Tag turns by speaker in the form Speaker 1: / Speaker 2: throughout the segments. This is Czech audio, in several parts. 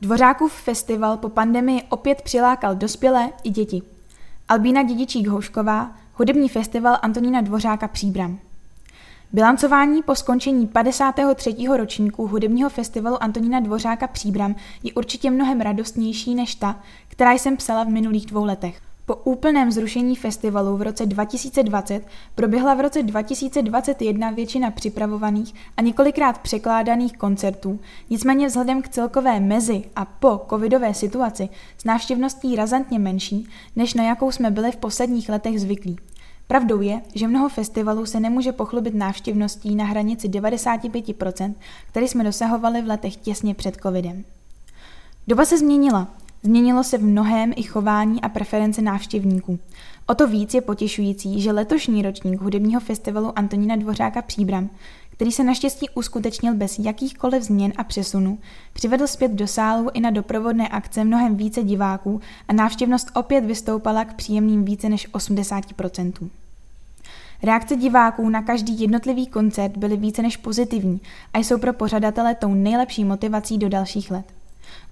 Speaker 1: Dvořákův festival po pandemii opět přilákal dospělé i děti. Albína Dědičík-Houšková, hudební festival Antonína Dvořáka Příbram. Bilancování po skončení 53. ročníku hudebního festivalu Antonína Dvořáka Příbram je určitě mnohem radostnější než ta, která jsem psala v minulých dvou letech. Po úplném zrušení festivalu v roce 2020 proběhla v roce 2021 většina připravovaných a několikrát překládaných koncertů, nicméně vzhledem k celkové mezi a po covidové situaci s návštěvností razantně menší, než na jakou jsme byli v posledních letech zvyklí. Pravdou je, že mnoho festivalů se nemůže pochlubit návštěvností na hranici 95%, který jsme dosahovali v letech těsně před covidem. Doba se změnila, Změnilo se v mnohém i chování a preference návštěvníků. O to víc je potěšující, že letošní ročník hudebního festivalu Antonína Dvořáka Příbram, který se naštěstí uskutečnil bez jakýchkoliv změn a přesunů, přivedl zpět do sálu i na doprovodné akce mnohem více diváků a návštěvnost opět vystoupala k příjemným více než 80%. Reakce diváků na každý jednotlivý koncert byly více než pozitivní a jsou pro pořadatele tou nejlepší motivací do dalších let.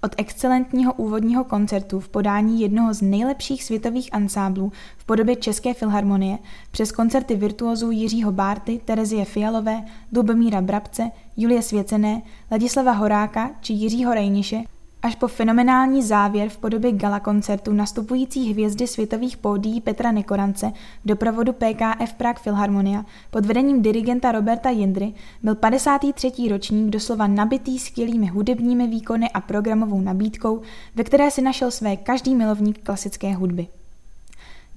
Speaker 1: Od excelentního úvodního koncertu v podání jednoho z nejlepších světových ansáblů v podobě České filharmonie přes koncerty virtuozů Jiřího Bárty, Terezie Fialové, Lubomíra Brabce, Julie Svěcené, Ladislava Horáka či Jiřího Rejniše až po fenomenální závěr v podobě gala koncertu nastupující hvězdy světových pódií Petra Nekorance doprovodu PKF Prague Philharmonia pod vedením dirigenta Roberta Jindry byl 53. ročník doslova nabitý skvělými hudebními výkony a programovou nabídkou, ve které si našel své každý milovník klasické hudby.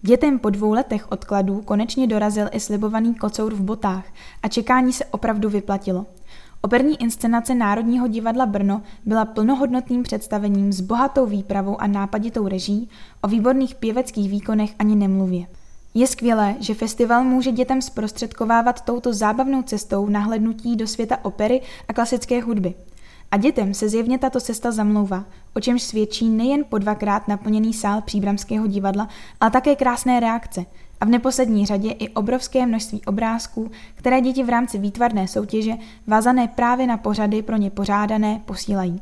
Speaker 1: Dětem po dvou letech odkladů konečně dorazil i slibovaný kocour v botách a čekání se opravdu vyplatilo – Operní inscenace Národního divadla Brno byla plnohodnotným představením s bohatou výpravou a nápaditou reží, o výborných pěveckých výkonech ani nemluvě. Je skvělé, že festival může dětem zprostředkovávat touto zábavnou cestou nahlednutí do světa opery a klasické hudby. A dětem se zjevně tato cesta zamlouvá, o čemž svědčí nejen po dvakrát naplněný sál Příbramského divadla, ale také krásné reakce – a v neposlední řadě i obrovské množství obrázků, které děti v rámci výtvarné soutěže, vázané právě na pořady pro ně pořádané, posílají.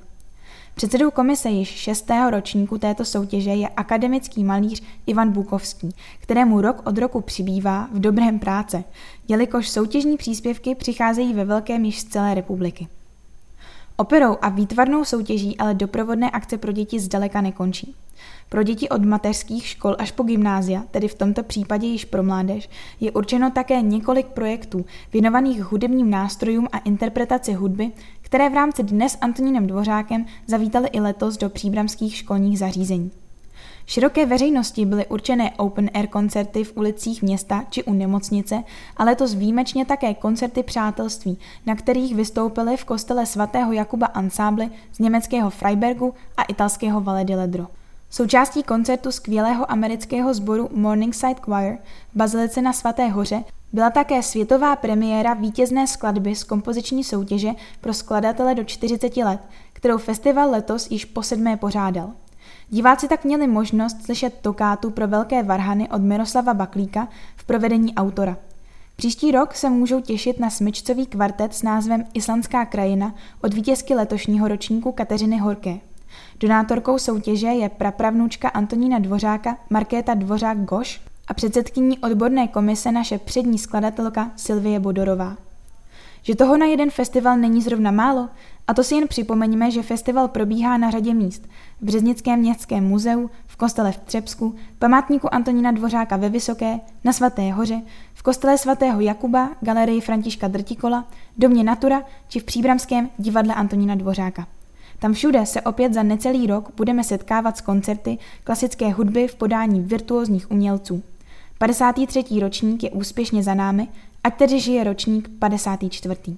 Speaker 1: Předsedou komise již šestého ročníku této soutěže je akademický malíř Ivan Bukovský, kterému rok od roku přibývá v dobrém práce, jelikož soutěžní příspěvky přicházejí ve velkém již z celé republiky. Operou a výtvarnou soutěží ale doprovodné akce pro děti zdaleka nekončí. Pro děti od mateřských škol až po gymnázia, tedy v tomto případě již pro mládež, je určeno také několik projektů věnovaných hudebním nástrojům a interpretaci hudby, které v rámci Dnes Antonínem Dvořákem zavítaly i letos do příbramských školních zařízení. Široké veřejnosti byly určené open air koncerty v ulicích města či u nemocnice, ale letos výjimečně také koncerty přátelství, na kterých vystoupily v kostele svatého Jakuba ansábly z německého Freibergu a italského Valle di Ledro. Součástí koncertu skvělého amerického sboru Morningside Choir v Bazilice na Svaté hoře byla také světová premiéra vítězné skladby z kompoziční soutěže pro skladatele do 40 let, kterou festival letos již po sedmé pořádal. Diváci tak měli možnost slyšet tokátu pro velké varhany od Miroslava Baklíka v provedení autora. Příští rok se můžou těšit na smyčcový kvartet s názvem Islandská krajina od vítězky letošního ročníku Kateřiny Horké. Donátorkou soutěže je prapravnučka Antonína Dvořáka Markéta Dvořák-Goš a předsedkyní odborné komise naše přední skladatelka Silvie Bodorová. Že toho na jeden festival není zrovna málo, a to si jen připomeňme, že festival probíhá na řadě míst. V Březnickém městském muzeu, v kostele v Třebsku, památníku Antonína Dvořáka ve Vysoké, na Svaté hoře, v kostele svatého Jakuba, galerii Františka Drtikola, domě Natura či v Příbramském divadle Antonína Dvořáka. Tam všude se opět za necelý rok budeme setkávat s koncerty klasické hudby v podání virtuózních umělců. 53. ročník je úspěšně za námi, ať tedy žije ročník 54.